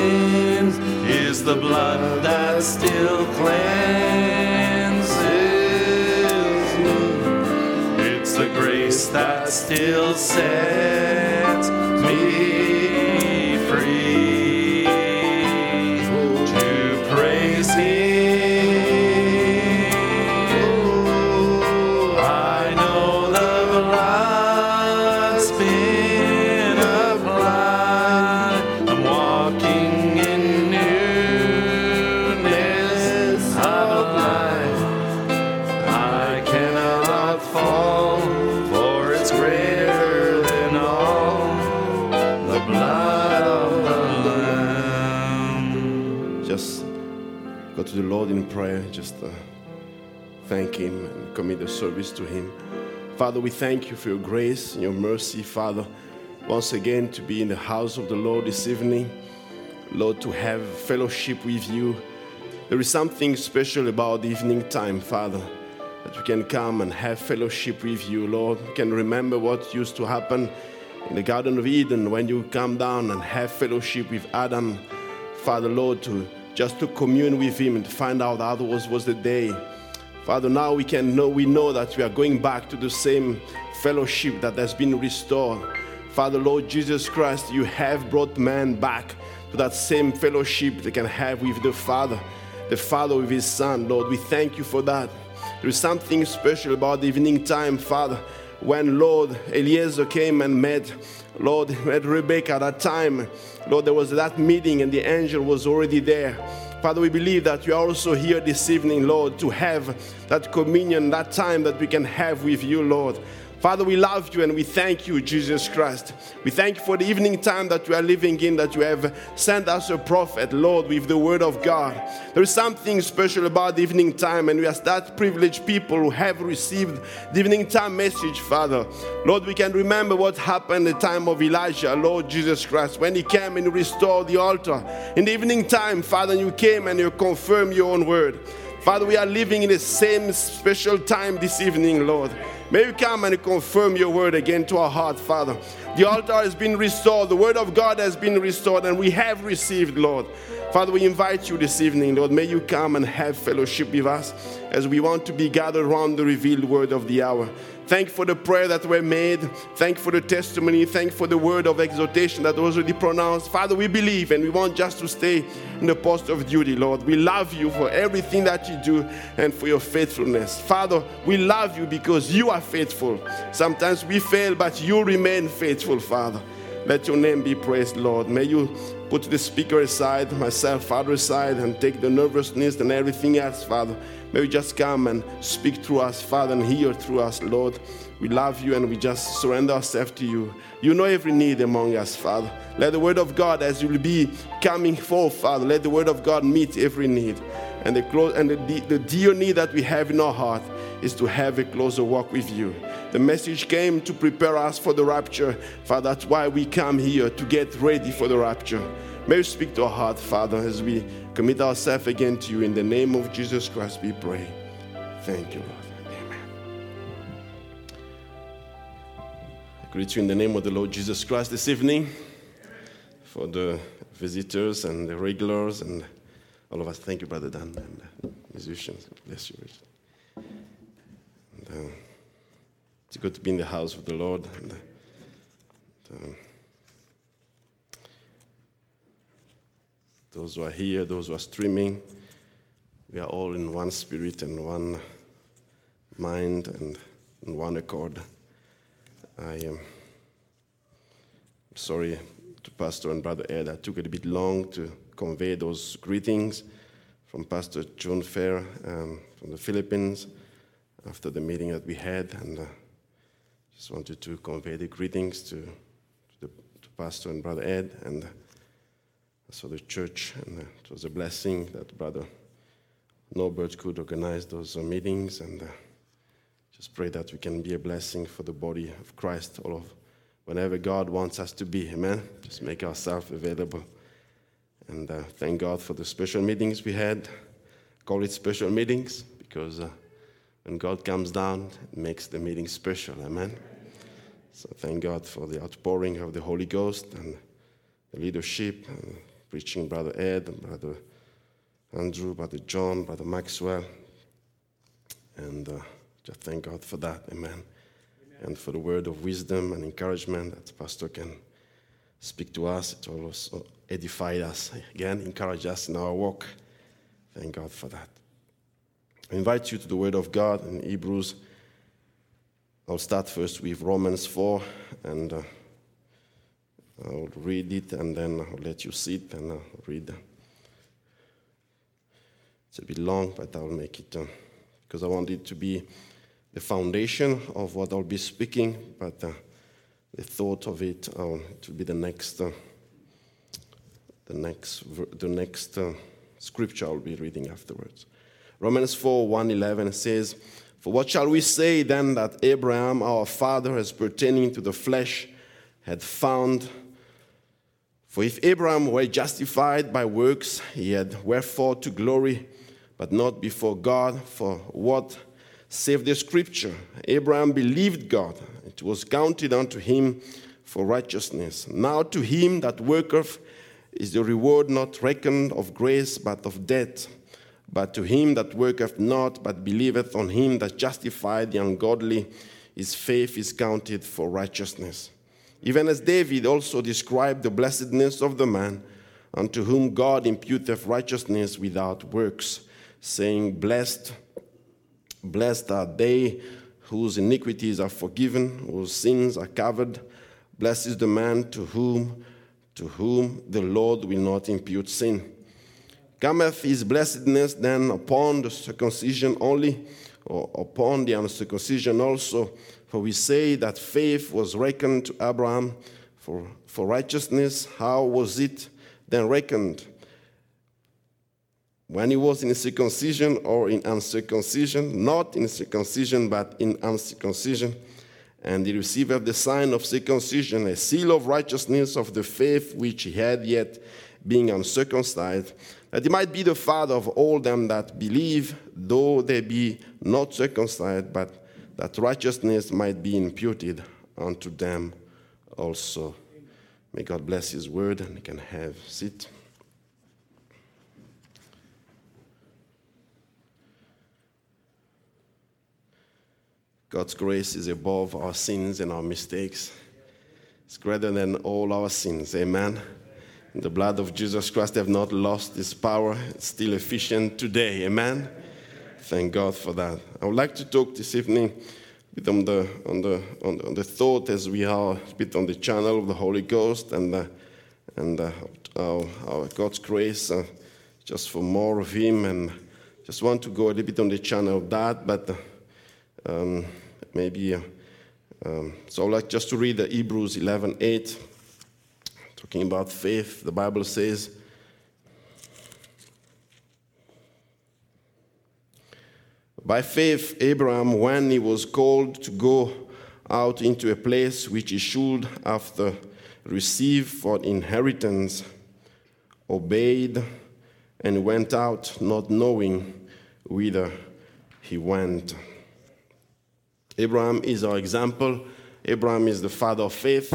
sins is the blood that still cleanses. It's the grace that still sets commit the service to Him. Father, we thank you for your grace and your mercy, Father, once again to be in the house of the Lord this evening. Lord, to have fellowship with you. There is something special about evening time, Father, that we can come and have fellowship with you, Lord. We can remember what used to happen in the Garden of Eden when you come down and have fellowship with Adam, Father, Lord, to just to commune with him and to find out how was, was the day. Father, now we can know we know that we are going back to the same fellowship that has been restored. Father, Lord Jesus Christ, you have brought man back to that same fellowship they can have with the Father, the Father with his Son. Lord, we thank you for that. There is something special about the evening time, Father, when Lord Eliezer came and met Lord met Rebecca at that time. Lord, there was that meeting and the angel was already there. Father, we believe that you are also here this evening, Lord, to have that communion, that time that we can have with you, Lord. Father, we love you and we thank you, Jesus Christ. We thank you for the evening time that we are living in, that you have sent us a prophet, Lord, with the word of God. There is something special about the evening time, and we are that privileged people who have received the evening time message, Father. Lord, we can remember what happened in the time of Elijah, Lord Jesus Christ, when he came and restored the altar. In the evening time, Father, you came and you confirmed your own word. Father, we are living in the same special time this evening, Lord. May you come and confirm your word again to our heart, Father. The altar has been restored, the word of God has been restored, and we have received, Lord. Father, we invite you this evening, Lord. May you come and have fellowship with us as we want to be gathered around the revealed word of the hour. Thank you for the prayer that were made. Thank you for the testimony. Thank you for the word of exhortation that was already pronounced. Father, we believe and we want just to stay in the post of duty, Lord. We love you for everything that you do and for your faithfulness. Father, we love you because you are faithful. Sometimes we fail, but you remain faithful, Father. Let your name be praised, Lord. May you put the speaker aside, myself, Father, aside, and take the nervousness and everything else, Father. May you just come and speak through us, Father, and hear through us, Lord. We love you and we just surrender ourselves to you. You know every need among us, Father. Let the word of God, as you will be coming forth, Father, let the word of God meet every need. And the, close, and the, the dear need that we have in our heart is to have a closer walk with you. The message came to prepare us for the rapture. Father, that's why we come here to get ready for the rapture. May you speak to our heart, Father, as we commit ourselves again to you. In the name of Jesus Christ, we pray. Thank you, Lord. Amen. I greet you in the name of the Lord Jesus Christ this evening for the visitors and the regulars and all of us. Thank you, Brother Dan, and the musicians. Bless you. And, uh, it's good to be in the house of the Lord. And, uh, those who are here, those who are streaming, we are all in one spirit and one mind and in one accord. I am sorry to Pastor and Brother Ed. I took it a bit long to convey those greetings from Pastor John Fair um, from the Philippines after the meeting that we had, and uh, just wanted to convey the greetings to, to, the, to Pastor and Brother Ed and also the church. And it was a blessing that Brother Norbert could organize those uh, meetings, and uh, just pray that we can be a blessing for the body of Christ, all of whenever God wants us to be. Amen. Just make ourselves available. And uh, thank God for the special meetings we had. Call it special meetings because uh, when God comes down, it makes the meeting special. Amen. So thank God for the outpouring of the Holy Ghost and the leadership. Preaching Brother Ed, Brother Andrew, Brother John, Brother Maxwell. And uh, just thank God for that. Amen. Amen. And for the word of wisdom and encouragement that Pastor can speak to us. It also edified us, again, encourage us in our walk. Thank God for that. I invite you to the Word of God in Hebrews. I'll start first with Romans 4, and uh, I'll read it, and then I'll let you sit and I'll read. It's a bit long, but I'll make it uh, because I want it to be the foundation of what I'll be speaking, but uh, the thought of it, uh, it will be the next, uh, the next, the next uh, scripture I'll be reading afterwards. Romans 4 1 11 says, For what shall we say then that Abraham, our father, as pertaining to the flesh, had found? For if Abraham were justified by works, he had wherefore to glory, but not before God. For what save the scripture? Abraham believed God, it was counted unto him for righteousness. Now to him that worketh is the reward not reckoned of grace, but of debt. But to him that worketh not, but believeth on him that justified the ungodly, his faith is counted for righteousness. Even as David also described the blessedness of the man unto whom God imputeth righteousness without works, saying, Blessed, blessed are they whose iniquities are forgiven, whose sins are covered. Blessed is the man to whom to whom the Lord will not impute sin. Cometh his blessedness then upon the circumcision only, or upon the uncircumcision also? For we say that faith was reckoned to Abraham for, for righteousness. How was it then reckoned? When he was in circumcision or in uncircumcision? Not in circumcision, but in uncircumcision and he received the sign of circumcision, a seal of righteousness of the faith which he had yet being uncircumcised, that he might be the father of all them that believe, though they be not circumcised, but that righteousness might be imputed unto them also. May God bless his word and you can have seat. God's grace is above our sins and our mistakes. It's greater than all our sins. Amen. The blood of Jesus Christ have not lost its power. It's still efficient today. Amen. Thank God for that. I would like to talk this evening a bit on the, on the, on the, on the thought as we are a bit on the channel of the Holy Ghost and, uh, and uh, our, our, God's grace uh, just for more of Him. And just want to go a little bit on the channel of that. But um, maybe. Uh, um, so I'd like just to read the Hebrews 11 8, talking about faith. The Bible says, By faith, Abraham, when he was called to go out into a place which he should after receive for inheritance, obeyed and went out, not knowing whither he went. Abraham is our example. Abraham is the father of faith.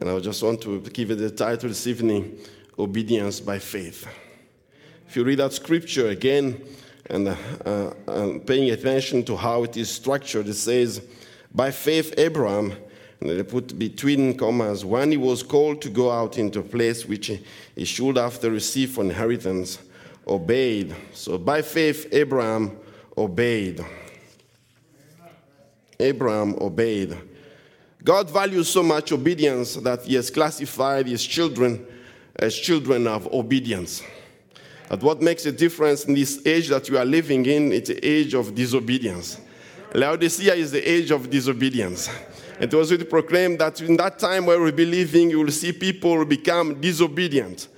And I just want to give it the title this evening Obedience by Faith. If you read that scripture again and uh, uh, paying attention to how it is structured, it says, By faith, Abraham, and they put between commas, when he was called to go out into a place which he should after receive for inheritance, obeyed. So by faith, Abraham obeyed. Abraham obeyed. God values so much obedience that he has classified his children as children of obedience. But what makes a difference in this age that we are living in, it's the age of disobedience. Laodicea is the age of disobedience. It was really proclaimed that in that time where we'll be living, you will see people become disobedient.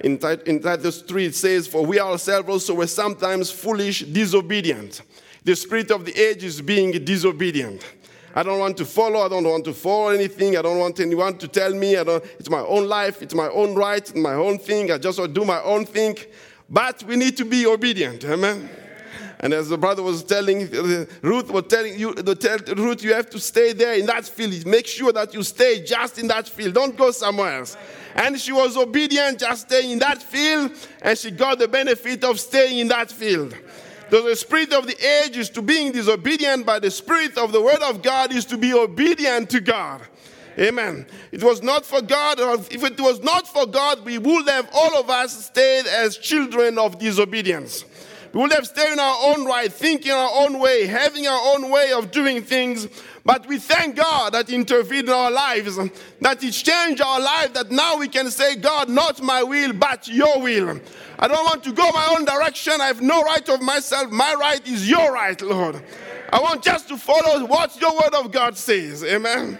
In, in Titus 3, it says, For we ourselves also were sometimes foolish, disobedient. The spirit of the age is being disobedient. I don't want to follow. I don't want to follow anything. I don't want anyone to tell me. It's my own life. It's my own right. my own thing. I just want to do my own thing. But we need to be obedient. Amen. And as the brother was telling, Ruth was telling you, the tell, Ruth, you have to stay there in that field. Make sure that you stay just in that field. Don't go somewhere else. And she was obedient, just staying in that field, and she got the benefit of staying in that field. So the spirit of the age is to being disobedient, but the spirit of the word of God is to be obedient to God. Amen. It was not for God, if it was not for God, we would have all of us stayed as children of disobedience. We would have stayed in our own right, thinking our own way, having our own way of doing things. But we thank God that intervened in our lives, that He changed our life, that now we can say, God, not my will, but your will. I don't want to go my own direction. I have no right of myself. My right is your right, Lord. I want just to follow what your word of God says. Amen.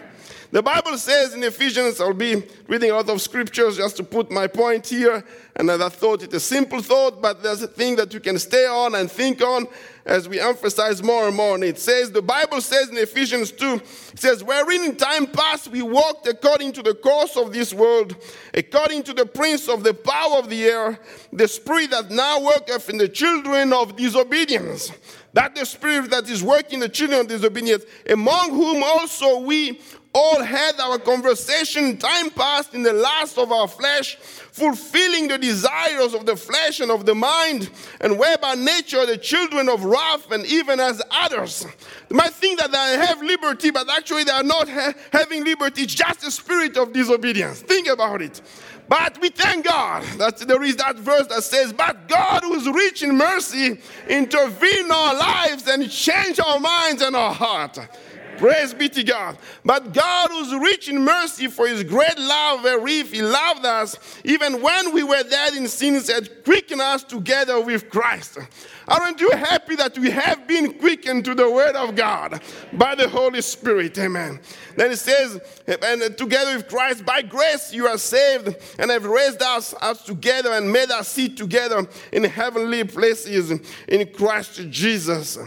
The Bible says in Ephesians, I'll be reading a lot of scriptures just to put my point here. And I thought it's a simple thought, but there's a thing that you can stay on and think on as we emphasize more and more. And it says, the Bible says in Ephesians 2, it says, wherein in time past we walked according to the course of this world, according to the prince of the power of the air, the spirit that now worketh in the children of disobedience. That the spirit that is working in the children of disobedience, among whom also we all had our conversation time past in the lust of our flesh, fulfilling the desires of the flesh and of the mind, and were by nature the children of wrath, and even as others. They might think that they have liberty, but actually they are not ha- having liberty, it's just a spirit of disobedience. Think about it. But we thank God that there is that verse that says, But God, who is rich in mercy, intervene in our lives and change our minds and our heart. Praise be to God. But God who's rich in mercy for his great love wherewith he loved us, even when we were dead in sins, had quickened us together with Christ. Aren't you happy that we have been quickened to the word of God by the Holy Spirit? Amen. Then it says, and together with Christ, by grace you are saved, and have raised us, up together and made us sit together in heavenly places in Christ Jesus.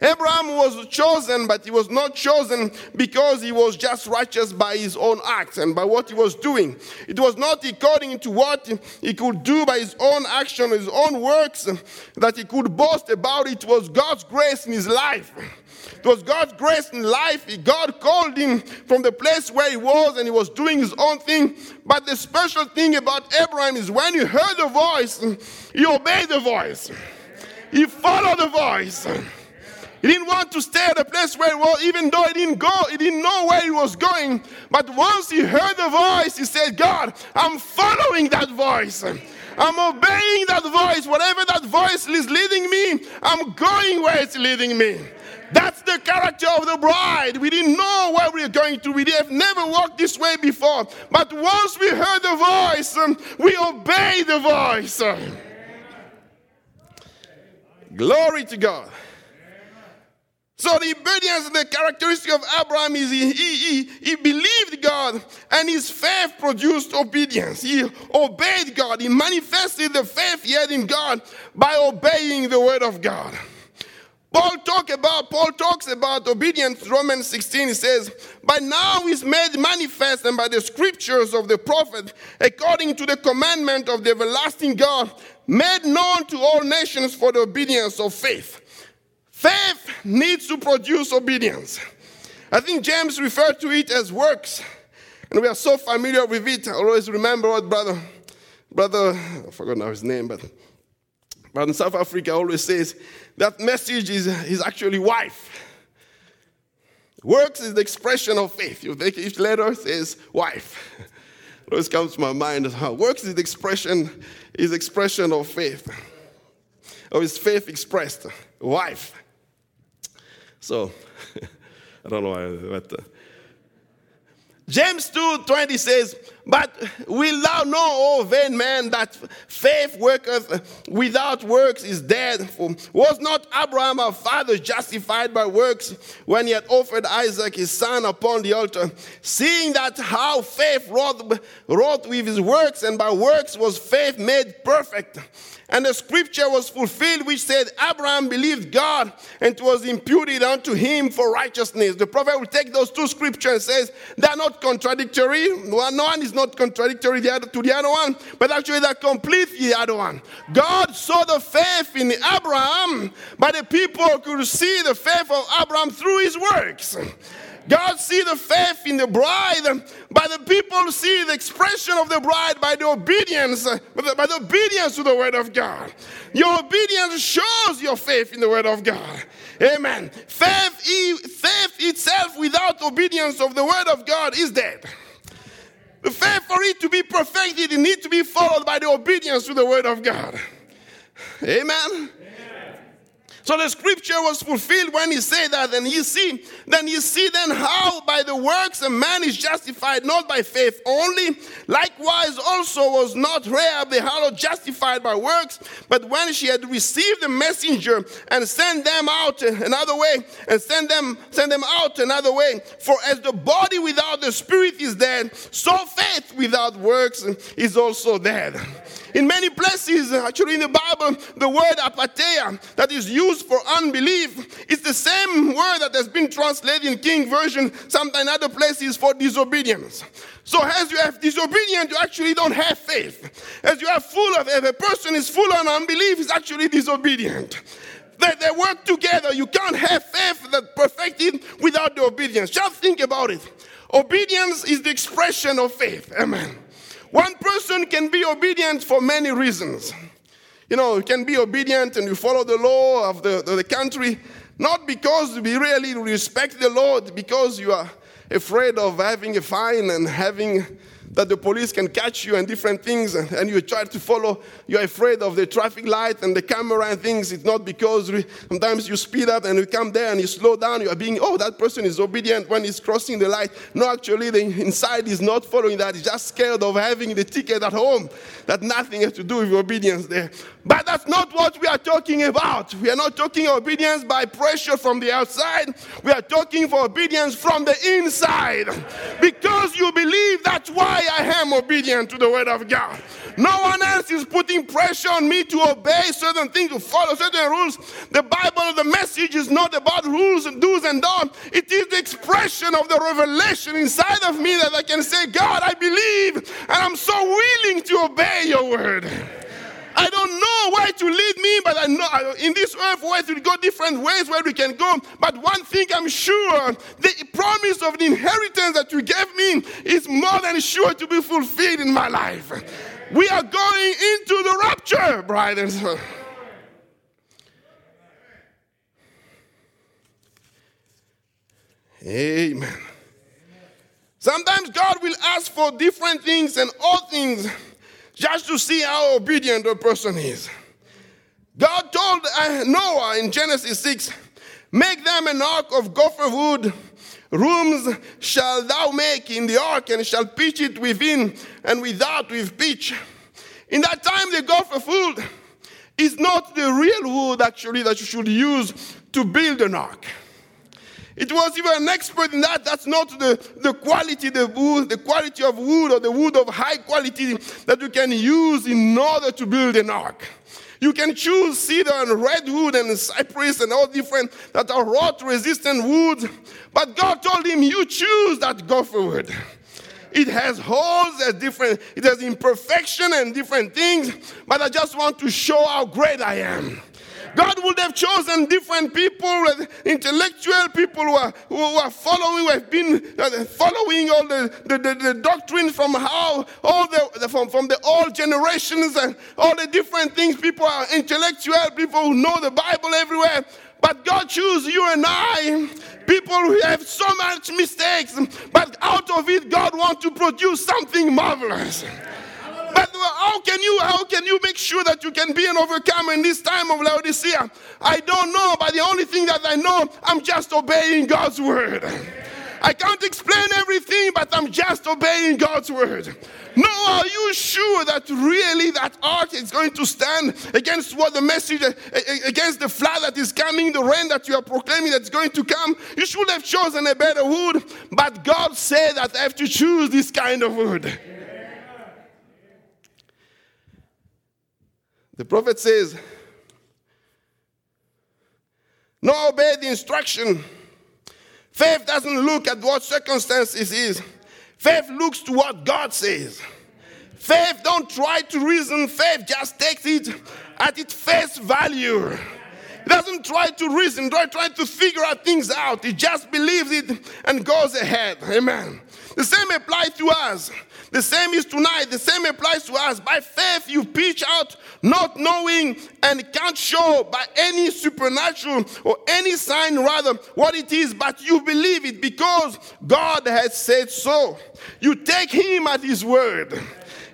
Abraham was chosen, but he was not chosen because he was just righteous by his own acts and by what he was doing. It was not according to what he could do by his own action, his own works, that he could boast about. It was God's grace in his life. It was God's grace in life. God called him from the place where he was and he was doing his own thing. But the special thing about Abraham is when he heard the voice, he obeyed the voice, he followed the voice. He didn't want to stay at a place where he was, even though he didn't go, he didn't know where he was going. But once he heard the voice, he said, God, I'm following that voice. I'm obeying that voice. Whatever that voice is leading me, I'm going where it's leading me. That's the character of the bride. We didn't know where we were going to. We have never walked this way before. But once we heard the voice, um, we obeyed the voice. Glory to God. So the obedience, the characteristic of Abraham is he, he, he, believed God and his faith produced obedience. He obeyed God. He manifested the faith he had in God by obeying the word of God. Paul talk about Paul talks about obedience. Romans 16 he says, "By now is made manifest and by the scriptures of the prophet, according to the commandment of the everlasting God, made known to all nations for the obedience of faith." Faith needs to produce obedience. I think James referred to it as works, and we are so familiar with it. I always remember what brother, brother, I forgot now his name, but brother in South Africa always says that message is, is actually wife. Works is the expression of faith. You take each letter says wife. It always comes to my mind. How works is the expression, is expression of faith. Or is faith expressed? Wife. So, I don't know why, but uh, James 2 20 says, But will thou know, O oh, vain man, that faith worketh without works is dead? For was not Abraham our father justified by works when he had offered Isaac his son upon the altar? Seeing that how faith wrought, wrought with his works, and by works was faith made perfect. And the scripture was fulfilled, which said, Abraham believed God, and it was imputed unto him for righteousness. The prophet will take those two scriptures and says, They are not contradictory. One one is not contradictory to the other one, but actually they're completely the other one. God saw the faith in Abraham, but the people could see the faith of Abraham through his works. God see the faith in the bride, but the people see the expression of the bride by the obedience, by the obedience to the word of God. Your obedience shows your faith in the word of God. Amen. Faith, faith itself without obedience of the word of God is dead. The faith for it to be perfected, it needs to be followed by the obedience to the word of God. Amen. So the scripture was fulfilled when he said that, and you see, then you see then how by the works a man is justified not by faith only. Likewise also was not Rahab the harlot justified by works, but when she had received the messenger and sent them out another way, and sent them sent them out another way. For as the body without the spirit is dead, so faith without works is also dead. In many places, actually in the Bible, the word apeitheia that is used for unbelief is the same word that has been translated in King Version, sometimes other places for disobedience. So as you have disobedient, you actually don't have faith. As you are full of, if a person is full of unbelief, is actually disobedient. They, they work together. You can't have faith that perfected without the obedience. Just think about it. Obedience is the expression of faith. Amen. One person can be obedient for many reasons. You know, you can be obedient and you follow the law of the, the country, not because we really respect the Lord, because you are afraid of having a fine and having that the police can catch you and different things, and, you try to follow, you're afraid of the traffic light and the camera and things. It's not because we, sometimes you speed up and you come there and you slow down, you are being, oh, that person is obedient when he's crossing the light. No, actually, the inside is not following that. He's just scared of having the ticket at home. That nothing has to do with obedience there. But that's not what we are talking about. We are not talking obedience by pressure from the outside. We are talking for obedience from the inside. Because you believe that's why I am obedient to the word of God. No one else is putting pressure on me to obey certain things, to follow certain rules. The Bible, the message is not about rules and do's and don'ts. It is the expression of the revelation inside of me that I can say, God, I believe, and I'm so willing to obey your word. I don't know where to lead me, but I know in this earth where to go different ways where we can go. But one thing I'm sure the promise of the inheritance that you gave me is more than sure to be fulfilled in my life. We are going into the rapture, brothers. Amen. Sometimes God will ask for different things and all things just to see how obedient a person is. God told uh, Noah in Genesis 6 Make them an ark of gopher wood. Rooms shall thou make in the ark, and shall pitch it within and without with pitch. In that time, the gopher wood is not the real wood actually that you should use to build an ark. It was even an expert in that. That's not the, the quality, the wood, the quality of wood or the wood of high quality that you can use in order to build an ark. You can choose cedar and redwood and cypress and all different that are rot resistant woods. But God told him, You choose that gopher wood. It has holes, as different, it has imperfection and different things, but I just want to show how great I am. God would have chosen different people, intellectual people who are, who are following, who have been uh, following all the, the, the, the doctrines from how, all the, from, from the old generations and all the different things. People are intellectual, people who know the Bible everywhere. But God chose you and I, people who have so much mistakes, but out of it, God wants to produce something marvelous. How can you how can you make sure that you can be an overcomer in this time of Laodicea? I don't know, but the only thing that I know, I'm just obeying God's word. I can't explain everything, but I'm just obeying God's word. No, are you sure that really that ark is going to stand against what the message, against the flood that is coming, the rain that you are proclaiming that's going to come? You should have chosen a better wood, but God said that I have to choose this kind of wood. The prophet says, No, obey the instruction. Faith doesn't look at what circumstances is. Faith looks to what God says. Faith don't try to reason. Faith just takes it at its face value. It doesn't try to reason, don't try to figure out things out. It just believes it and goes ahead. Amen. The same applies to us. The same is tonight. The same applies to us. By faith, you pitch out, not knowing and can't show by any supernatural or any sign, rather, what it is, but you believe it because God has said so. You take Him at His word.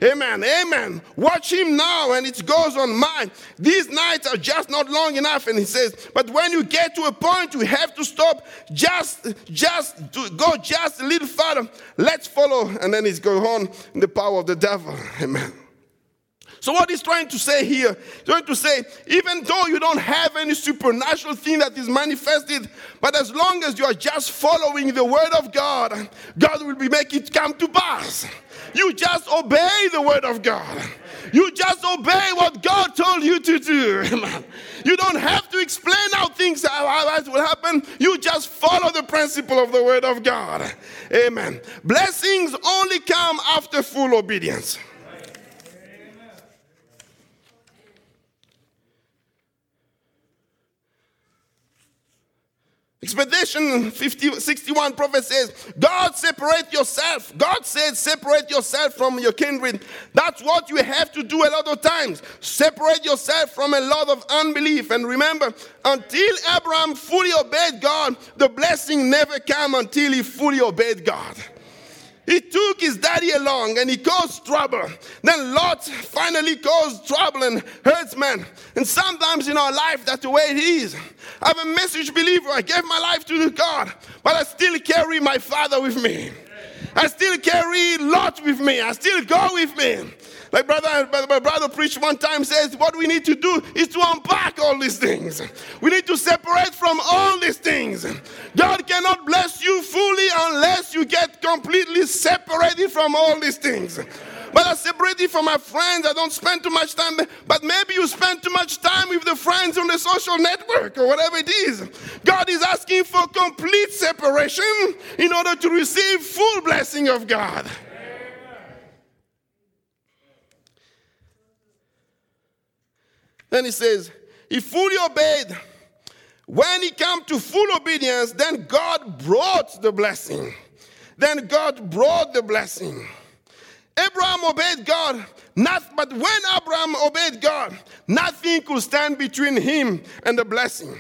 Amen. Amen. Watch him now, and it goes on mine. These nights are just not long enough. And he says, but when you get to a point, you have to stop, just, just go just a little further. Let's follow. And then he's going on in the power of the devil. Amen. So, what he's trying to say here, he's trying to say, even though you don't have any supernatural thing that is manifested, but as long as you are just following the word of God, God will be make it come to pass. You just obey the word of God. You just obey what God told you to do. You don't have to explain how things how that will happen. You just follow the principle of the word of God. Amen. Blessings only come after full obedience. Expedition 50, 61 prophet says, God separate yourself. God said, separate yourself from your kindred. That's what you have to do a lot of times. Separate yourself from a lot of unbelief. And remember, until Abraham fully obeyed God, the blessing never came until he fully obeyed God. He took his daddy along and he caused trouble. Then Lot finally caused trouble and hurts men. And sometimes in our life, that's the way it is. I'm a message believer. I gave my life to God, but I still carry my father with me. I still carry Lot with me. I still go with me. Like brother, my brother preached one time says, what we need to do is to unpack all these things. We need to separate from all these things. God cannot bless you fully unless you get completely separated from all these things. But I separated from my friends. I don't spend too much time. But maybe you spend too much time with the friends on the social network or whatever it is. God is asking for complete separation in order to receive full blessing of God. Then he says, he fully obeyed. When he came to full obedience, then God brought the blessing. Then God brought the blessing. Abraham obeyed God, not, but when Abraham obeyed God, nothing could stand between him and the blessing.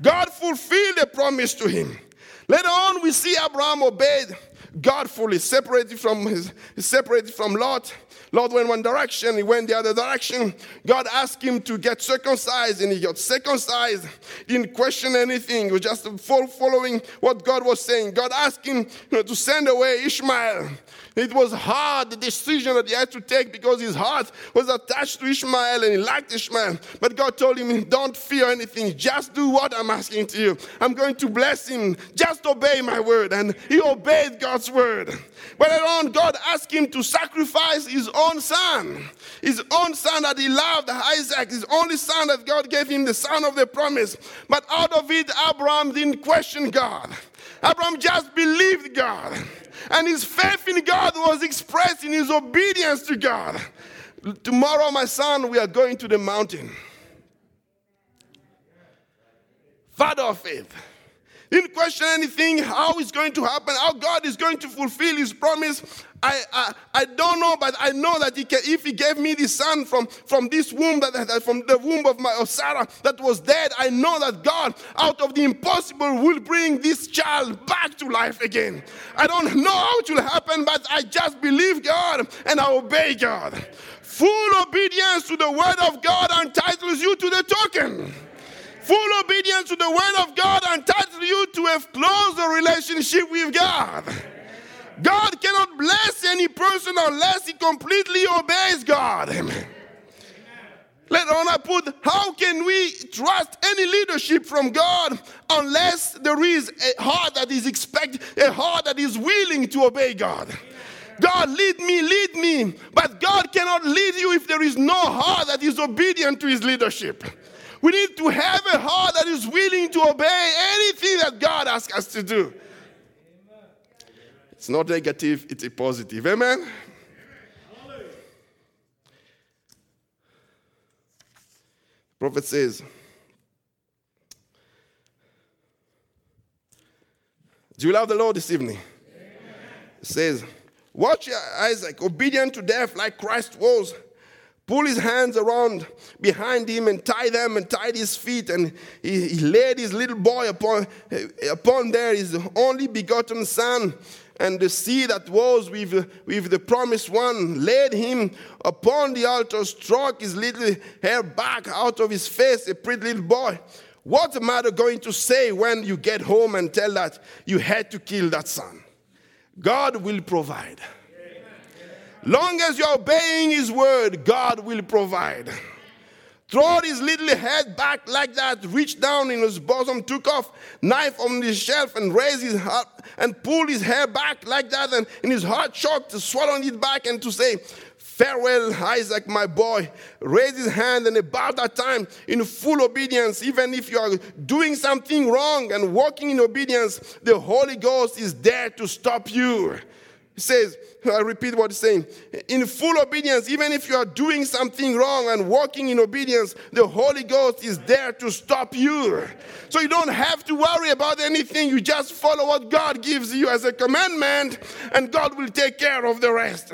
God fulfilled the promise to him. Later on, we see Abraham obeyed God fully, separated from his, separated from Lot, Lot went one direction, he went the other direction. God asked him to get circumcised, and he got circumcised. Didn't question anything, he was just following what God was saying. God asked him you know, to send away Ishmael. It was hard, the decision that he had to take because his heart was attached to Ishmael and he liked Ishmael. But God told him, Don't fear anything, just do what I'm asking to you. I'm going to bless him. Just obey my word. And he obeyed God's word. But on, God asked him to sacrifice his own son, his own son that he loved, Isaac, his only son that God gave him, the son of the promise. But out of it, Abraham didn't question God. Abraham just believed God. And his faith in God was expressed in his obedience to God. Tomorrow, my son, we are going to the mountain. Father of faith. Didn't question anything, how it's going to happen, how God is going to fulfill his promise. I, I, I don't know, but I know that he can, if he gave me the son from, from this womb, that, that from the womb of my of Sarah that was dead, I know that God, out of the impossible, will bring this child back to life again. I don't know how it will happen, but I just believe God and I obey God. Full obedience to the word of God entitles you to the token. Full obedience to the word of God entitles you to a closer relationship with God. God cannot bless any person unless he completely obeys God. Amen. Let on, I put, how can we trust any leadership from God unless there is a heart that is expect, a heart that is willing to obey God? God, lead me, lead me. But God cannot lead you if there is no heart that is obedient to his leadership. We need to have a heart that is willing to obey anything that God asks us to do. It's not negative, it's a positive. Amen? Prophet says, Do you love the Lord this evening? It says, Watch Isaac, obedient to death like Christ was. Pull his hands around behind him and tie them and tied his feet. And he, he laid his little boy upon, upon there, his only begotten son. And the seed that was with, with the promised one laid him upon the altar, struck his little hair back out of his face, a pretty little boy. What's the matter going to say when you get home and tell that you had to kill that son? God will provide. Long as you're obeying His word, God will provide. Throw his little head back like that, reached down in his bosom, took off knife on the shelf and raised his heart and pulled his hair back like that, and in his heart shocked, swallowed it back and to say, Farewell, Isaac, my boy. Raise his hand, and about that time, in full obedience, even if you are doing something wrong and walking in obedience, the Holy Ghost is there to stop you. He says, I repeat what he's saying. In full obedience, even if you are doing something wrong and walking in obedience, the Holy Ghost is there to stop you. So you don't have to worry about anything. You just follow what God gives you as a commandment, and God will take care of the rest.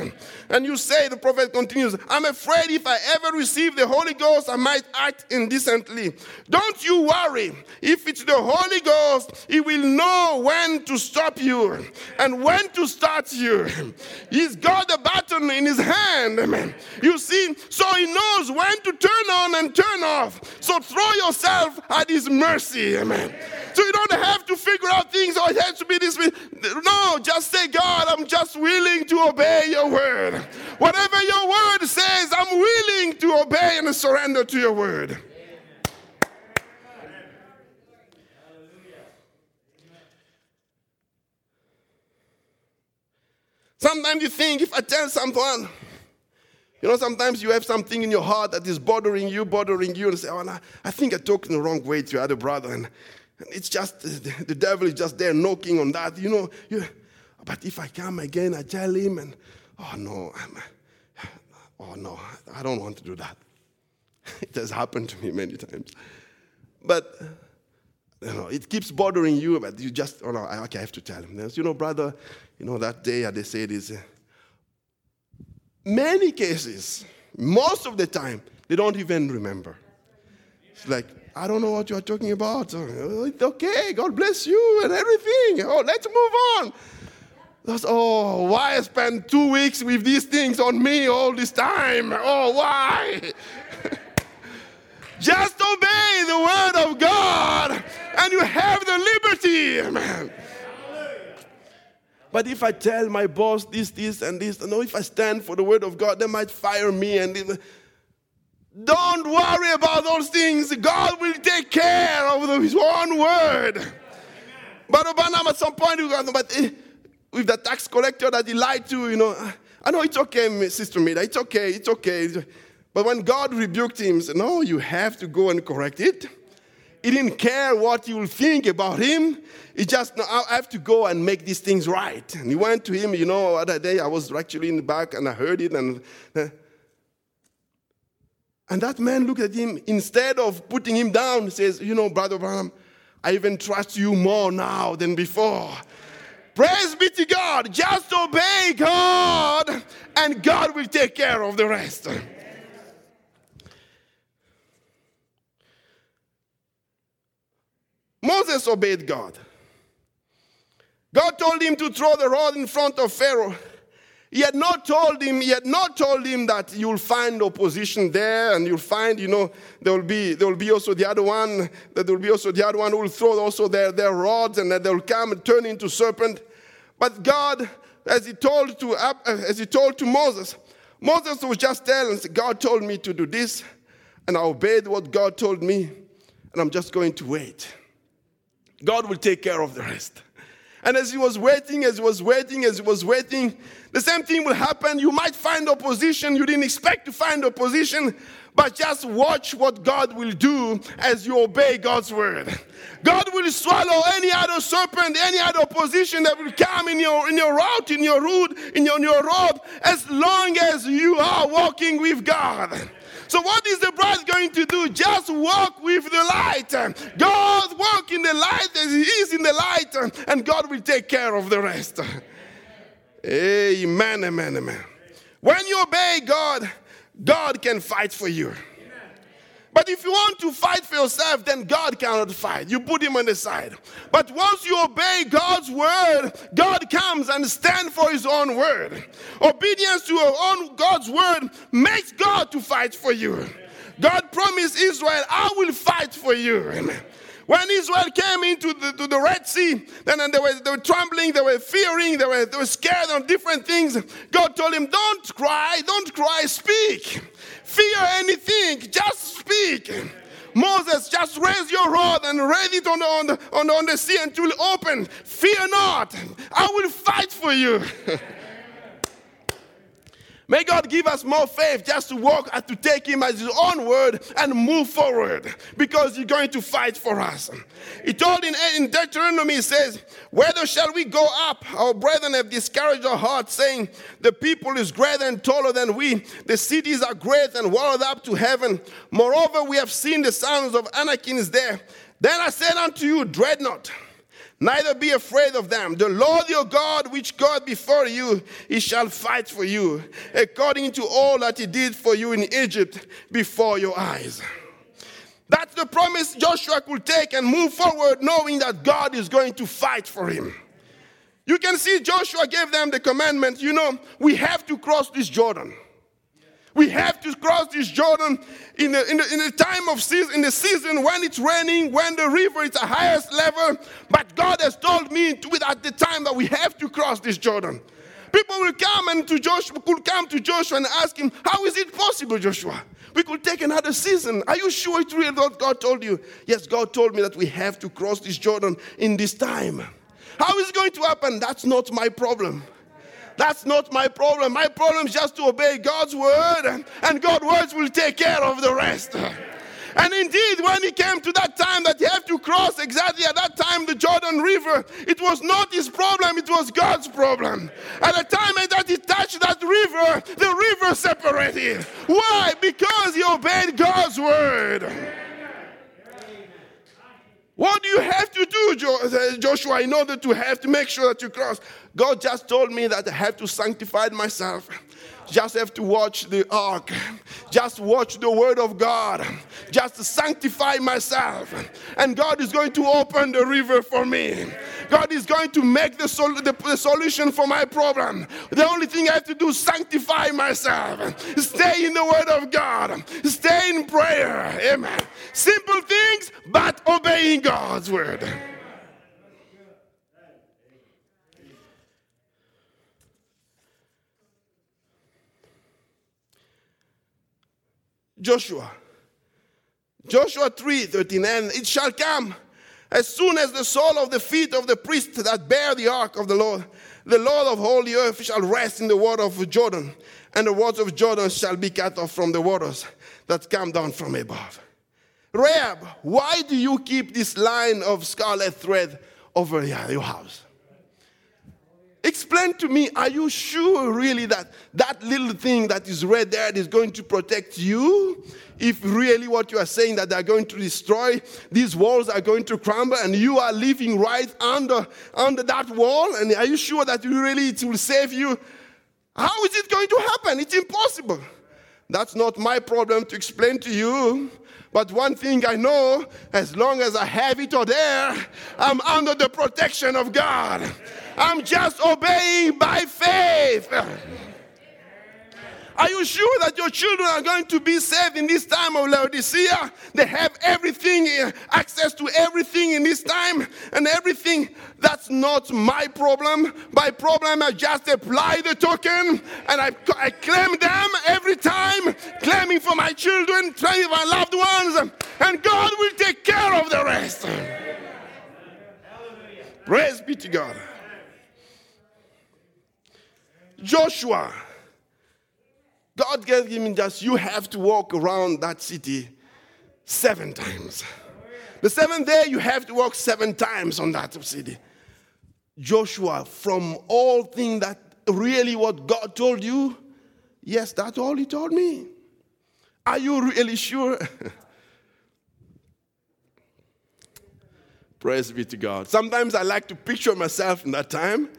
And you say, the prophet continues, I'm afraid if I ever receive the Holy Ghost, I might act indecently. Don't you worry. If it's the Holy Ghost, He will know when to stop you and when to start you. He's got the button in His hand. Amen. You see, so He knows when to turn on and turn off. So throw yourself at His mercy. Amen. So you don't have to figure out things, oh, it has to be this way. No, just say, God, I'm just willing to obey your word. Whatever your word says, I'm willing to obey and surrender to your word. Sometimes you think if I tell someone, you know, sometimes you have something in your heart that is bothering you, bothering you, and say, Oh, I think I talked in the wrong way to your other brother. And, and it's just, the, the, devil is just there knocking on that. You know, you, but if I come again, I tell him, and oh no, I'm, oh no, I don't want to do that. it has happened to me many times. But you know, it keeps bothering you, but you just, oh no, okay, I have to tell him. There's, you know, brother, you know, that day they said is uh, many cases, most of the time, they don't even remember. It's like, I don't know what you're talking about. Oh, it's okay, God bless you and everything. Oh, let's move on. That's, oh, why I spend two weeks with these things on me all this time? Oh, why? Just obey the word of God and you have the liberty, man. But if I tell my boss this, this, and this, no, if I stand for the word of God, they might fire me. And don't worry about those things. God will take care of His own word. But Obama, at some point, but eh, with the tax collector that he lied to, you know, I know it's okay, Sister Mida, it's okay, it's okay. But when God rebuked him, said, No, you have to go and correct it. He didn't care what you will think about him. He just, no, I have to go and make these things right. And he went to him, you know, other day I was actually in the back and I heard it. And, uh, and that man looked at him, instead of putting him down, says, You know, Brother Branham, I even trust you more now than before. Praise be to God. Just obey God, and God will take care of the rest. Moses obeyed God. God told him to throw the rod in front of Pharaoh. He had not told him, he had not told him that you'll find opposition there and you'll find, you know, there will be there will be also the other one, that there will be also the other one who will throw also their, their rods and that they'll come and turn into serpent. But God, as he told to uh, as he told to Moses, Moses was just telling, God told me to do this, and I obeyed what God told me, and I'm just going to wait. God will take care of the rest. And as he was waiting, as he was waiting, as he was waiting, the same thing will happen. You might find opposition. You didn't expect to find opposition, but just watch what God will do as you obey God's word. God will swallow any other serpent, any other opposition that will come in your in your route, in your route, in your, in your road, as long as you are walking with God. So, what is the bride going to do? Just walk with the light. God walk in the light as He is in the light, and God will take care of the rest. Amen, amen, amen. When you obey God, God can fight for you. But if you want to fight for yourself, then God cannot fight. You put him on the side. But once you obey God's word, God comes and stands for his own word. Obedience to your own God's word makes God to fight for you. God promised Israel, I will fight for you. Amen. When Israel came into the, to the Red Sea, then they were, they were trembling, they were fearing, they were, they were scared of different things. God told him, Don't cry, don't cry, speak. Fear anything, just speak. Moses, just raise your rod and raise it on the, on the, on the, sea until it open. Fear not, I will fight for you. May God give us more faith just to walk and to take Him as His own word and move forward because He's going to fight for us. He told in, in Deuteronomy, He says, Whether shall we go up? Our brethren have discouraged our hearts, saying, The people is greater and taller than we, the cities are great and walled up to heaven. Moreover, we have seen the sons of Anakim is there. Then I said unto you, Dread not. Neither be afraid of them. The Lord your God, which God before you, he shall fight for you, according to all that he did for you in Egypt before your eyes. That's the promise Joshua could take and move forward, knowing that God is going to fight for him. You can see Joshua gave them the commandment you know, we have to cross this Jordan. We have to cross this Jordan in the, in the, in the time of season, in the season when it's raining, when the river is at highest level. But God has told me to, at the time that we have to cross this Jordan. People will come and to Joshua could come to Joshua and ask him, How is it possible, Joshua? We could take another season. Are you sure it's real what God told you? Yes, God told me that we have to cross this Jordan in this time. How is it going to happen? That's not my problem. That's not my problem. My problem is just to obey God's word, and God's words will take care of the rest. And indeed, when he came to that time that he had to cross exactly at that time the Jordan River, it was not his problem, it was God's problem. At the time that he touched that river, the river separated. Why? Because he obeyed God's word. What do you have to do, uh, Joshua, in order to have to make sure that you cross? God just told me that I have to sanctify myself. Just have to watch the ark. Just watch the word of God. Just sanctify myself. And God is going to open the river for me. God is going to make the, sol- the, the solution for my problem. The only thing I have to do is sanctify myself. Stay in the word of God. Stay in prayer. Amen. Simple things, but obeying God's word. Joshua. Joshua 3 13, and it shall come as soon as the sole of the feet of the priest that bear the ark of the Lord, the Lord of all the earth shall rest in the water of Jordan, and the waters of Jordan shall be cut off from the waters that come down from above. Rahab, why do you keep this line of scarlet thread over your house? Explain to me, are you sure really that that little thing that is red there is going to protect you? If really what you are saying that they're going to destroy, these walls are going to crumble, and you are living right under, under that wall, and are you sure that you really it will save you? How is it going to happen? It's impossible. That's not my problem to explain to you. But one thing I know, as long as I have it or there, I'm under the protection of God. I'm just obeying by faith. Are you sure that your children are going to be saved in this time of Laodicea? They have everything, eh, access to everything in this time and everything. That's not my problem. My problem, I just apply the token and I, I claim them every time, claiming for my children, claiming for my loved ones, and God will take care of the rest. Praise be to God. Joshua, God gave him just, you have to walk around that city seven times. The seventh day, you have to walk seven times on that city. Joshua, from all things that really what God told you, yes, that's all He told me. Are you really sure? Praise be to God. Sometimes I like to picture myself in that time.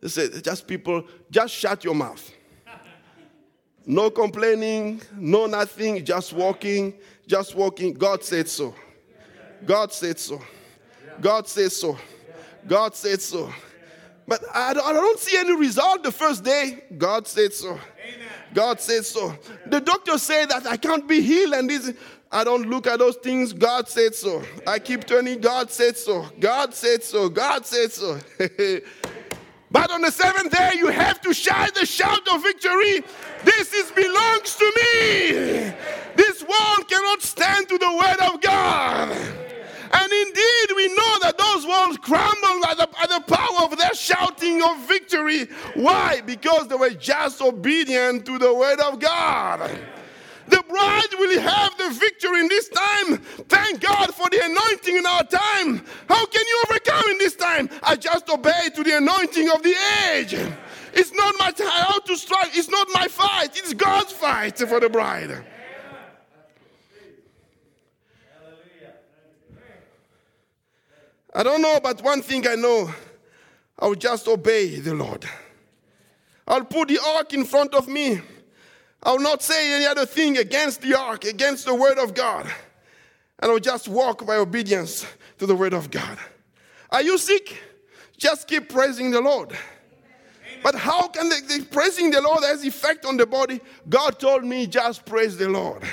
They say, just people, just shut your mouth. No complaining, no nothing, just walking, just walking. God said so. God said so. God said so. God said so. But I don't, I don't see any result the first day. God said so. God said so. The doctor said that I can't be healed, and this. I don't look at those things. God said so. I keep turning. God said so. God said so. God said so. But on the seventh day, you have to shout the shout of victory. This is belongs to me. This world cannot stand to the word of God. And indeed, we know that those walls crumbled at the, at the power of their shouting of victory. Why? Because they were just obedient to the word of God. The bride will have the victory in this time. Thank God for the anointing in our time. How can you overcome in this time? I just obey to the anointing of the age. It's not my time how to strike. It's not my fight. It's God's fight for the bride. I don't know, but one thing I know I will just obey the Lord. I'll put the ark in front of me. I will not say any other thing against the ark, against the word of God. And I'll just walk by obedience to the word of God. Are you sick? Just keep praising the Lord. But how can the, the praising the Lord has effect on the body? God told me just praise the Lord.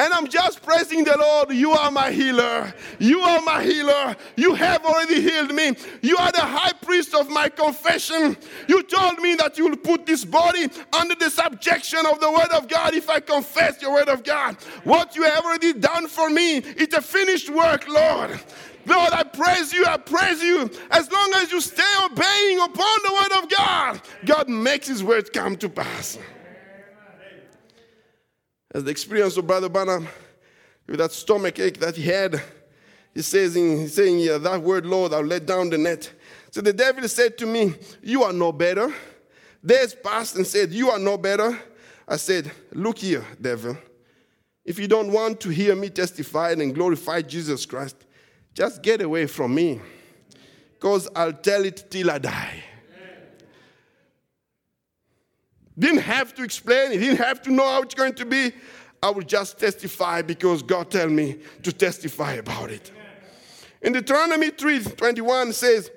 And I'm just praising the Lord. You are my healer. You are my healer. You have already healed me. You are the high priest of my confession. You told me that you will put this body under the subjection of the word of God if I confess your word of God. What you have already done for me, it's a finished work, Lord. Lord, I praise you, I praise you. As long as you stay obeying upon the word of God, God makes his word come to pass. As the experience of Brother Branham with that stomach ache that he had, he says in he's saying yeah, that word, Lord, I'll let down the net. So the devil said to me, You are no better. Days passed and said, You are no better. I said, Look here, devil. If you don't want to hear me testify and glorify Jesus Christ, just get away from me. Because I'll tell it till I die. Didn't have to explain, he didn't have to know how it's going to be. I will just testify because God tell me to testify about it. In Deuteronomy 3 21 says,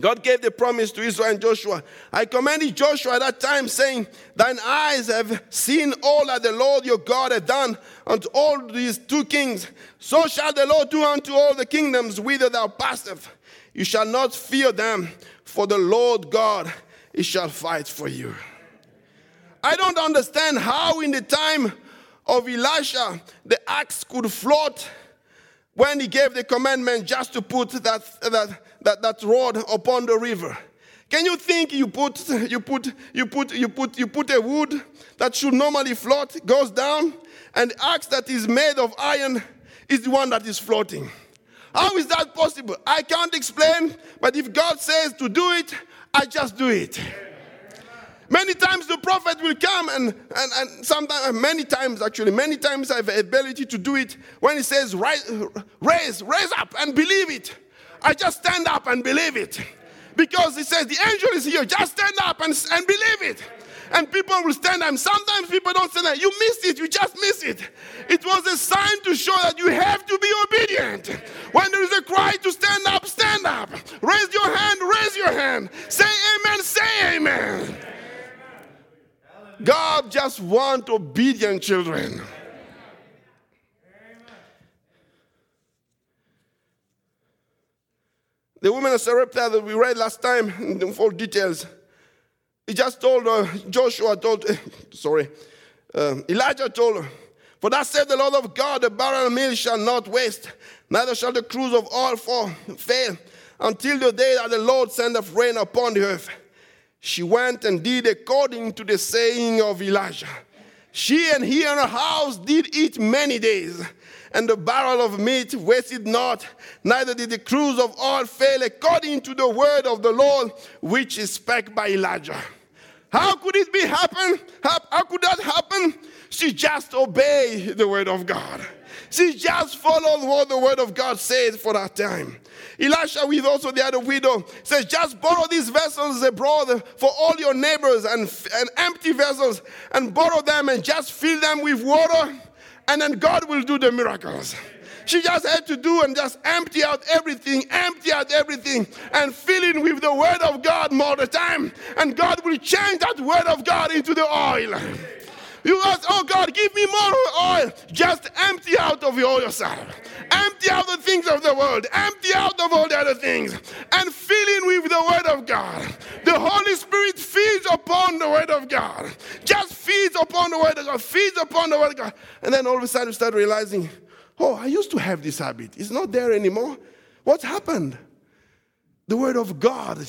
God gave the promise to Israel and Joshua. I commanded Joshua at that time, saying, Thine eyes have seen all that the Lord your God hath done unto all these two kings. So shall the Lord do unto all the kingdoms whither thou passest. You shall not fear them, for the Lord God he shall fight for you. I don't understand how, in the time of Elisha, the axe could float when he gave the commandment just to put that, that, that, that rod upon the river. Can you think you put, you, put, you, put, you, put, you put a wood that should normally float, goes down, and the axe that is made of iron is the one that is floating? How is that possible? I can't explain, but if God says to do it, I just do it. Many times the prophet will come and, and, and sometimes, uh, many times actually, many times I have the ability to do it when he says, raise, raise, raise up and believe it. I just stand up and believe it. Because he says, the angel is here, just stand up and, and believe it. And people will stand up. Sometimes people don't stand up. You missed it, you just missed it. It was a sign to show that you have to be obedient. When there is a cry to stand up, stand up. Raise your hand, raise your hand. Say amen, say amen. God just wants obedient children. The woman of Sarepta that we read last time in full details, he just told uh, Joshua, told, sorry, uh, Elijah told her, For that said the Lord of God, the barrel meal shall not waste, neither shall the cruse of oil fall, fail, until the day that the Lord sendeth rain upon the earth. She went and did according to the saying of Elijah. She and he and her house did eat many days, and the barrel of meat wasted not, neither did the cruse of oil fail, according to the word of the Lord, which is spake by Elijah. How could it be happen? How, how could that happen? She just obeyed the word of God. She just followed what the word of God said for that time. Elisha, with also the other widow, says, Just borrow these vessels abroad for all your neighbors and, and empty vessels and borrow them and just fill them with water, and then God will do the miracles. She just had to do and just empty out everything, empty out everything, and fill in with the word of God more the time. And God will change that word of God into the oil. You ask, oh God, give me more oil. Just empty out of your yourself. Empty out the things of the world. Empty out of all the other things. And fill in with the word of God. The Holy Spirit feeds upon the word of God. Just feeds upon the word of God. Feeds upon the word of God. And then all of a sudden you start realizing, oh, I used to have this habit. It's not there anymore. What happened? The word of God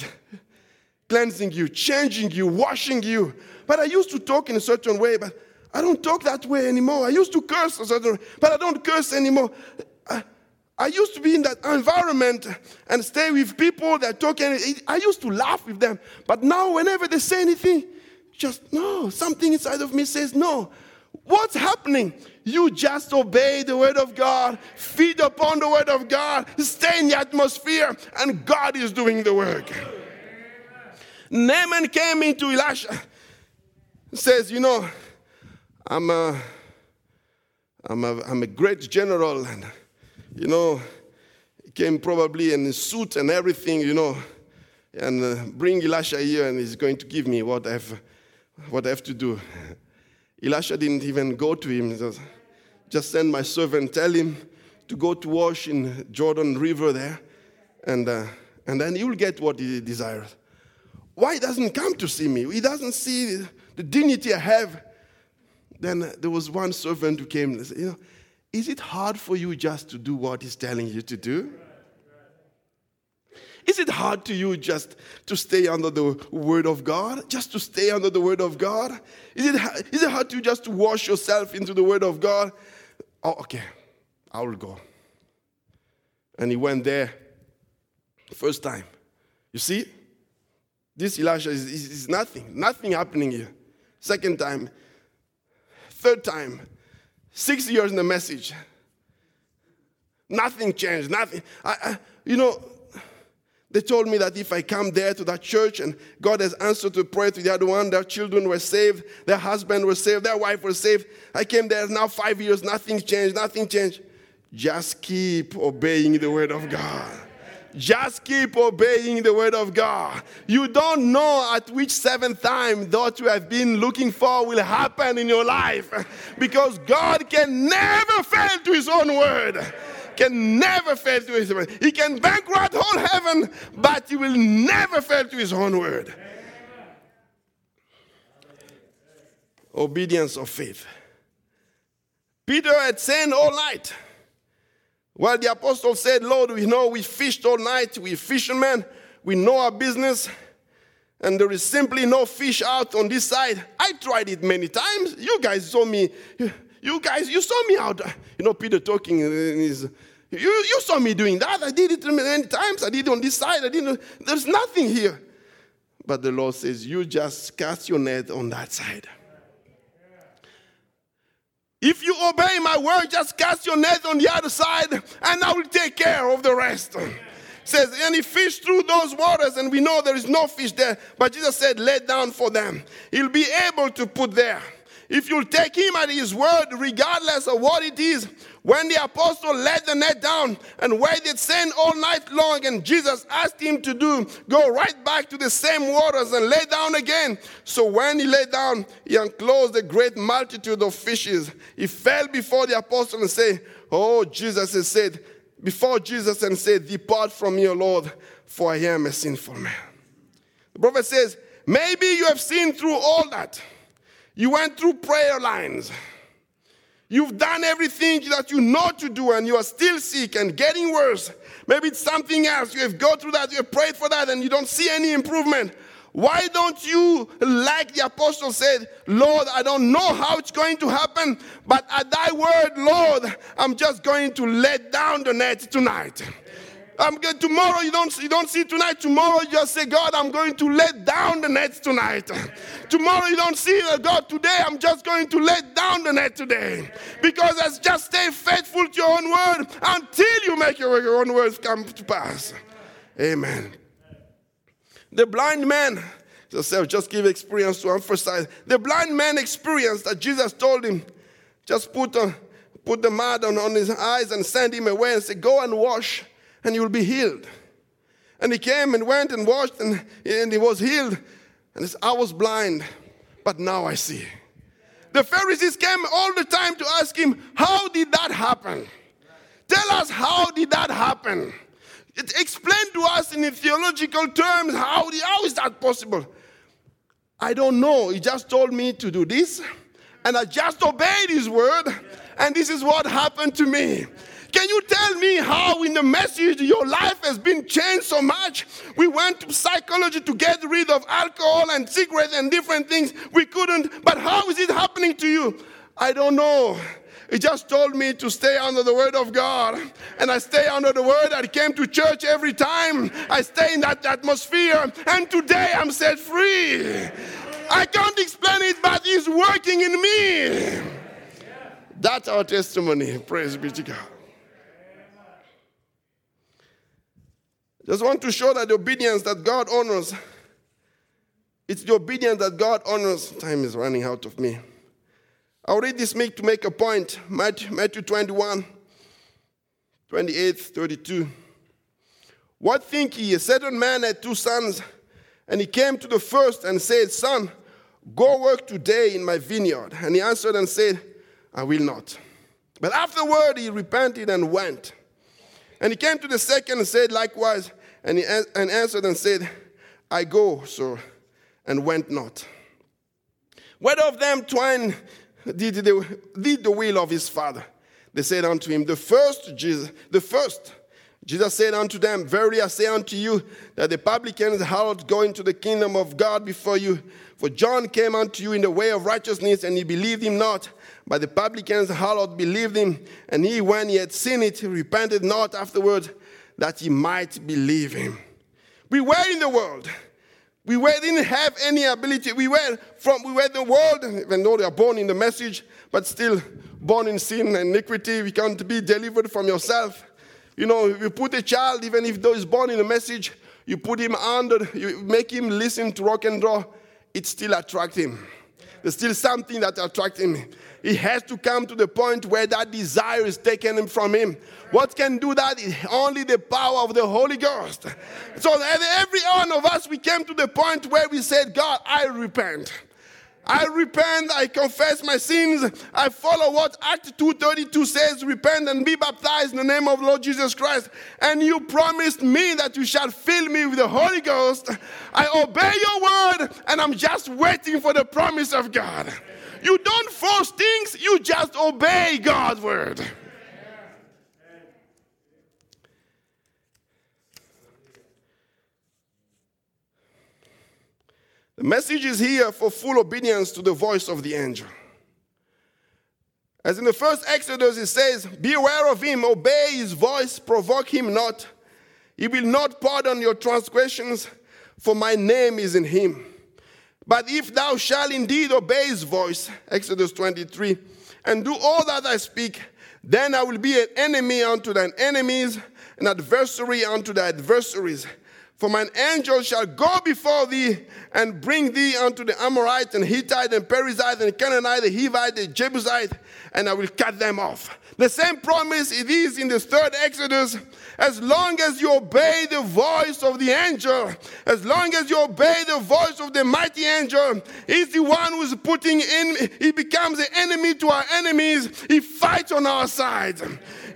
cleansing you, changing you, washing you. But I used to talk in a certain way, but I don't talk that way anymore. I used to curse a certain way, but I don't curse anymore. I, I used to be in that environment and stay with people that talk. And I used to laugh with them, but now whenever they say anything, just no. Something inside of me says no. What's happening? You just obey the word of God, feed upon the word of God, stay in the atmosphere, and God is doing the work. Naaman came into Elisha, says, You know, I'm a, I'm a, I'm a great general, and, you know, he came probably in a suit and everything, you know, and uh, bring Elisha here, and he's going to give me what I have, what I have to do. Elisha didn't even go to him. Just, just send my servant, tell him to go to wash in Jordan River there, and, uh, and then he will get what he desires. Why he doesn't come to see me? He doesn't see the dignity I have. Then there was one servant who came and said, You know, is it hard for you just to do what he's telling you to do? Is it hard to you just to stay under the word of God? Just to stay under the word of God? Is it, is it hard to you just to wash yourself into the word of God? Oh, okay, I will go. And he went there first time. You see? This Elisha is, is, is nothing, nothing happening here. Second time, third time, six years in the message. Nothing changed, nothing. I, I, you know, they told me that if I come there to that church and God has answered to prayer to the other one, their children were saved, their husband was saved, their wife was saved. I came there now five years, nothing changed, nothing changed. Just keep obeying the word of God. Just keep obeying the word of God. You don't know at which seventh time that you have been looking for will happen in your life because God can never fail to his own word. Can never fail to his word. He can bankrupt whole heaven, but he will never fail to his own word. Obedience of faith. Peter had sinned all night. Well, the apostle said, Lord, we know we fished all night, we're fishermen, we know our business, and there is simply no fish out on this side. I tried it many times. You guys saw me, you guys, you saw me out. You know, Peter talking, uh, you, you saw me doing that. I did it many times. I did it on this side. I didn't, there's nothing here. But the Lord says, You just cast your net on that side. If you obey my word, just cast your net on the other side, and I will take care of the rest. Says, and he fished through those waters, and we know there is no fish there. But Jesus said, Lay down for them. He'll be able to put there. If you'll take him at his word, regardless of what it is, when the apostle let the net down and waited saying all night long, and Jesus asked him to do, go right back to the same waters and lay down again. So when he lay down, he unclosed a great multitude of fishes. He fell before the apostle and said, Oh, Jesus has said, before Jesus and said, Depart from me, O Lord, for I am a sinful man. The prophet says, Maybe you have seen through all that. You went through prayer lines. You've done everything that you know to do and you are still sick and getting worse. Maybe it's something else. You have gone through that, you have prayed for that, and you don't see any improvement. Why don't you, like the apostle said, Lord, I don't know how it's going to happen, but at thy word, Lord, I'm just going to let down the net tonight. I'm going, tomorrow you don't, you don't see tonight. Tomorrow you just say, God, I'm going to let down the nets tonight. Tomorrow you don't see uh, God today. I'm just going to let down the net today. Because as just stay faithful to your own word until you make your, your own words come to pass. Amen. The blind man, yourself, just give experience to emphasize. The blind man experienced that Jesus told him, just put, a, put the mud on, on his eyes and send him away and say, Go and wash and you will be healed. And he came and went and washed and, and he was healed. And said, I was blind, but now I see. The Pharisees came all the time to ask him, How did that happen? Tell us, how did that happen? It, explain to us in theological terms, how, how is that possible? I don't know. He just told me to do this, and I just obeyed his word, and this is what happened to me. Can you tell me how in the message your life has been changed so much? We went to psychology to get rid of alcohol and cigarettes and different things. We couldn't, but how is it happening to you? I don't know. He just told me to stay under the word of God. And I stay under the word. I came to church every time. I stay in that atmosphere. And today I'm set free. I can't explain it, but He's working in me. That's our testimony. Praise be to God. Just want to show that the obedience that God honors, it's the obedience that God honors. Time is running out of me. I'll read this to make a point. Matthew, Matthew 21, 28, 32. What think ye? A certain man had two sons, and he came to the first and said, Son, go work today in my vineyard. And he answered and said, I will not. But afterward he repented and went. And he came to the second and said likewise. And he and answered and said, I go, sir, and went not. What of them twine did the, did the will of his father? They said unto him, The first, Jesus, the first. Jesus said unto them, Verily I say unto you, that the publicans hallowed go into the kingdom of God before you. For John came unto you in the way of righteousness, and ye believed him not. But the publicans hallowed believed him, and he, when he had seen it, repented not afterwards that he might believe him. We were in the world. We were, didn't have any ability. We were from we were the world, even though we are born in the message, but still born in sin and iniquity. We can't be delivered from yourself. You know, you put a child, even if though he's born in the message, you put him under, you make him listen to rock and roll, it still attracts him. There's still something that attracts him. He has to come to the point where that desire is taken from him. What can do that is only the power of the Holy Ghost. So every one of us, we came to the point where we said, God, I repent. I repent, I confess my sins, I follow what Act 2.32 says, repent and be baptized in the name of Lord Jesus Christ. And you promised me that you shall fill me with the Holy Ghost. I obey your word and I'm just waiting for the promise of God. You don't force things, you just obey God's word. The message is here for full obedience to the voice of the angel. As in the first Exodus, it says, Beware of him, obey his voice, provoke him not. He will not pardon your transgressions, for my name is in him. But if thou shalt indeed obey his voice, Exodus 23, and do all that I speak, then I will be an enemy unto thine enemies, an adversary unto thy adversaries. For mine angel shall go before thee and bring thee unto the Amorite and Hittite and Perizzite and Canaanite, the Hivite, the Jebusite, and I will cut them off. The same promise it is in the third Exodus. As long as you obey the voice of the angel, as long as you obey the voice of the mighty angel, he's the one who's putting in, he becomes the enemy to our enemies. He fights on our side.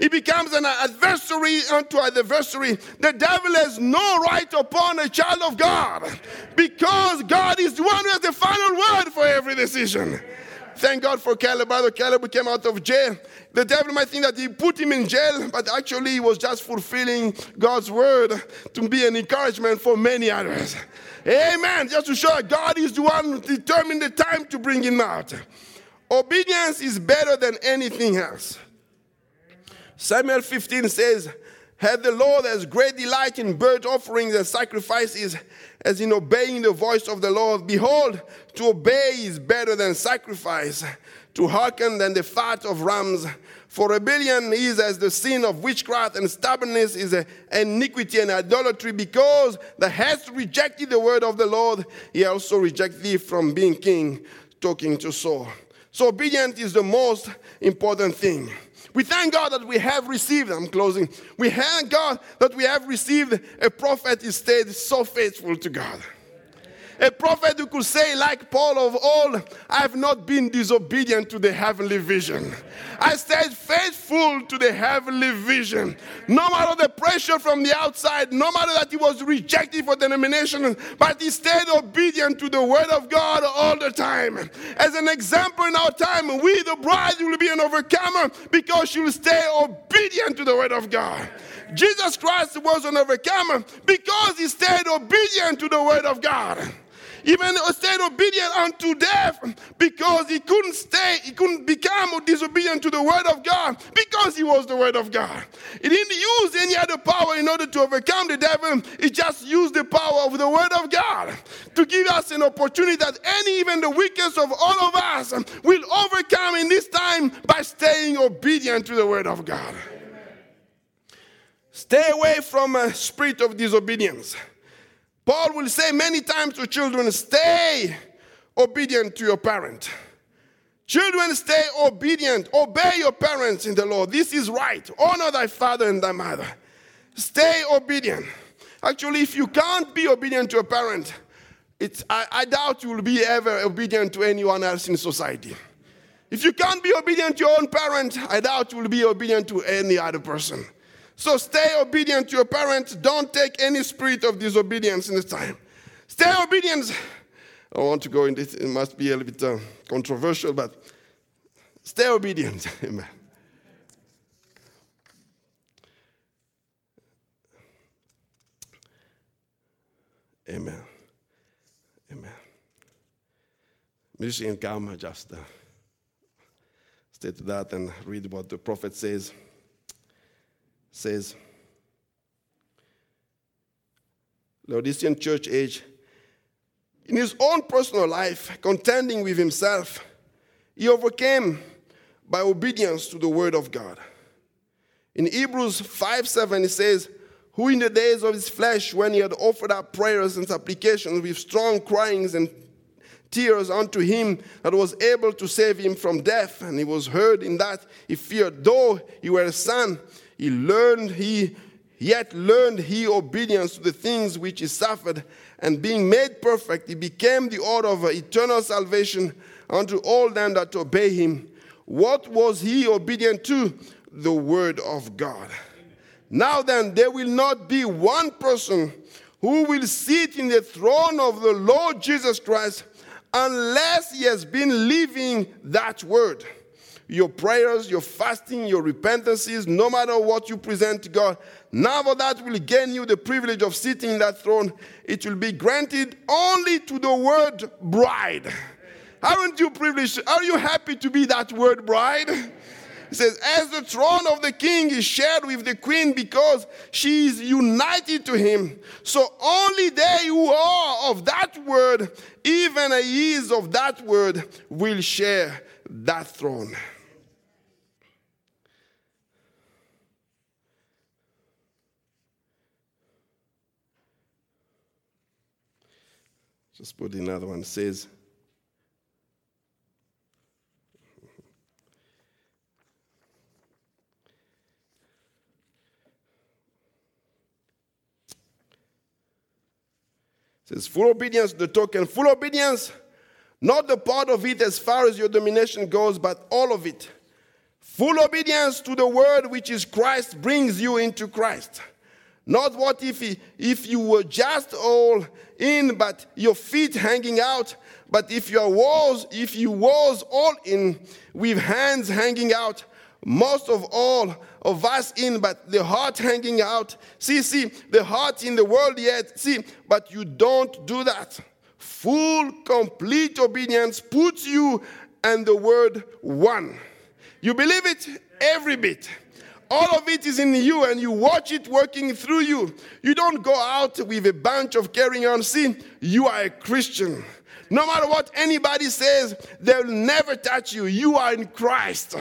He becomes an adversary unto adversary. The devil has no right upon a child of God because God is the one who has the final word for every decision. Thank God for Caleb. Brother Caleb came out of jail. The devil might think that he put him in jail, but actually he was just fulfilling God's word to be an encouragement for many others. Amen. Just to show that God is the one who determined the time to bring him out. Obedience is better than anything else. Samuel 15 says, Had the Lord as great delight in burnt offerings and sacrifices as in obeying the voice of the Lord. Behold, to obey is better than sacrifice, to hearken than the fat of rams. For rebellion is as the sin of witchcraft, and stubbornness is a iniquity and idolatry. Because the hast rejected the word of the Lord, he also rejected thee from being king, talking to Saul. So obedience is the most important thing. We thank God that we have received, I'm closing. We thank God that we have received a prophet who stayed so faithful to God. A prophet who could say, like Paul of old, I have not been disobedient to the heavenly vision. I stayed faithful to the heavenly vision. No matter the pressure from the outside, no matter that he was rejected for denomination, but he stayed obedient to the word of God all the time. As an example in our time, we, the bride, will be an overcomer because she will stay obedient to the word of God. Jesus Christ was an overcomer because he stayed obedient to the word of God even stayed obedient unto death because he couldn't stay, he couldn't become disobedient to the word of God because he was the word of God. He didn't use any other power in order to overcome the devil, he just used the power of the word of God to give us an opportunity that any, even the weakest of all of us, will overcome in this time by staying obedient to the word of God. Stay away from a spirit of disobedience. Paul will say many times to children, stay obedient to your parent. Children, stay obedient. Obey your parents in the Lord. This is right. Honor thy father and thy mother. Stay obedient. Actually, if you can't be obedient to a parent, it's, I, I doubt you will be ever obedient to anyone else in society. If you can't be obedient to your own parent, I doubt you will be obedient to any other person. So stay obedient to your parents. Don't take any spirit of disobedience in this time. Stay obedient. I want to go in this, it must be a little bit uh, controversial, but stay obedient. Amen. Amen. Amen. Musician come just uh, stay to that and read what the prophet says says, Laodicean church age, in his own personal life, contending with himself, he overcame by obedience to the word of God. In Hebrews 5 7, it says, Who in the days of his flesh, when he had offered up prayers and supplications with strong cryings and tears unto him that was able to save him from death, and he was heard in that he feared, though he were a son, he learned he yet learned he obedience to the things which he suffered, and being made perfect, he became the author of eternal salvation unto all them that obey him. What was he obedient to? The word of God. Now then, there will not be one person who will sit in the throne of the Lord Jesus Christ unless he has been living that word your prayers, your fasting, your repentances, no matter what you present to God, none of that will gain you the privilege of sitting in that throne. It will be granted only to the word bride. Aren't you privileged? Are you happy to be that word bride? It says, as the throne of the king is shared with the queen because she is united to him, so only they who are of that word, even a is of that word, will share that throne. Just put another one. It says, says full obedience the token full obedience. Not the part of it as far as your domination goes but all of it. Full obedience to the word which is christ brings you into christ. Not what if, he, if you were just all in, but your feet hanging out, but if your walls, if you walls all in with hands hanging out, most of all of us in, but the heart hanging out. See, see, the heart in the world yet. See, but you don't do that. Full, complete obedience puts you and the word one. You believe it every bit. All of it is in you, and you watch it working through you. You don't go out with a bunch of carrying on. See, you are a Christian. No matter what anybody says, they'll never touch you. You are in Christ.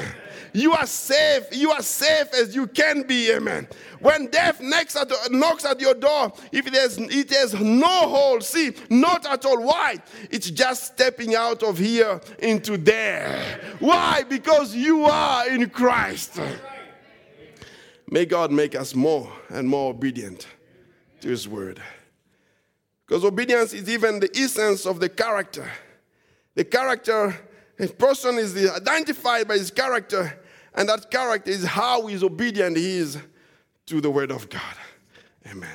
You are safe. You are safe as you can be, amen. When death knocks at, knocks at your door, if it has, it has no hole, see, not at all. Why? It's just stepping out of here into there. Why? Because you are in Christ. May God make us more and more obedient to His word. Because obedience is even the essence of the character. The character, a person is identified by his character, and that character is how he's obedient he is to the word of God. Amen.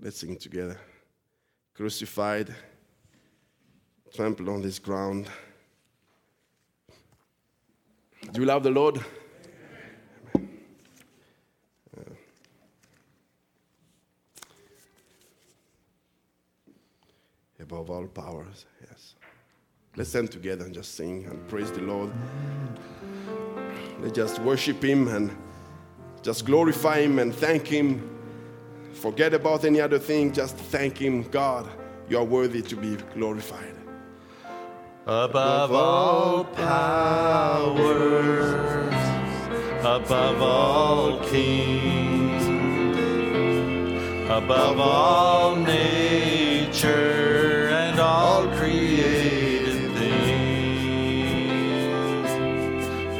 Let's sing together. Crucified, trampled on this ground. Do you love the Lord? above all powers. Yes. Let's stand together and just sing and praise the Lord. Let's just worship Him and just glorify Him and thank Him. Forget about any other thing, just thank Him. God, you are worthy to be glorified. Above all powers, above all kings, above all nature and all created things,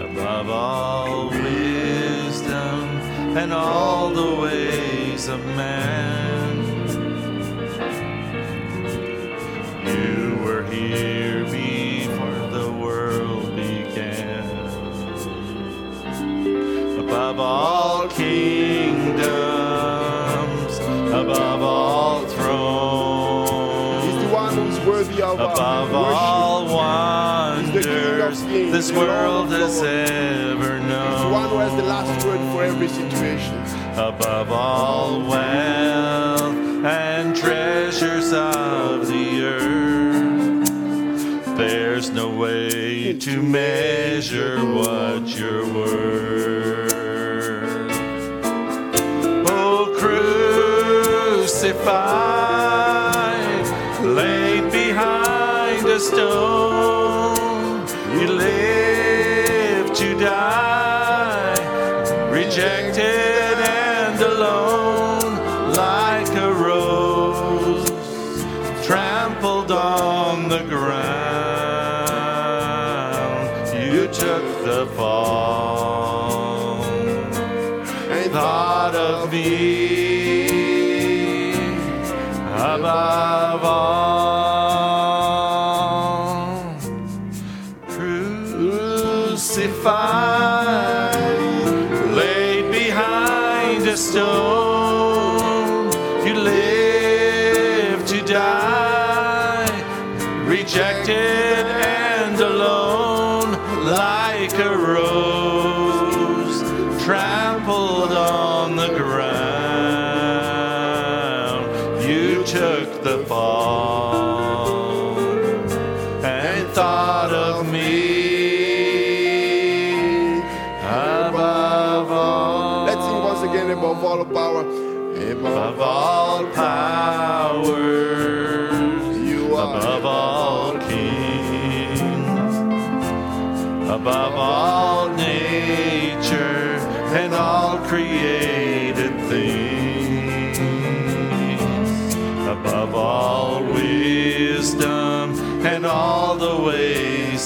above all wisdom and all the ways of man. You were here Above all kingdoms, above all He's thrones, the one who's worthy of above all He's wonders kings, this world has ever He's the one who has the known. last word for every situation. above all wealth and treasures of the earth. There's no way to measure what you're worth.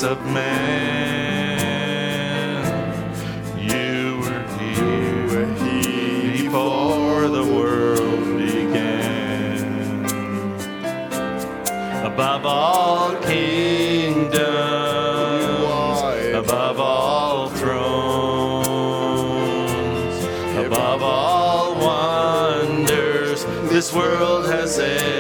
Of man. You were here We're here before the world began. Above all kingdoms, above all thrones, above all wonders this world has ever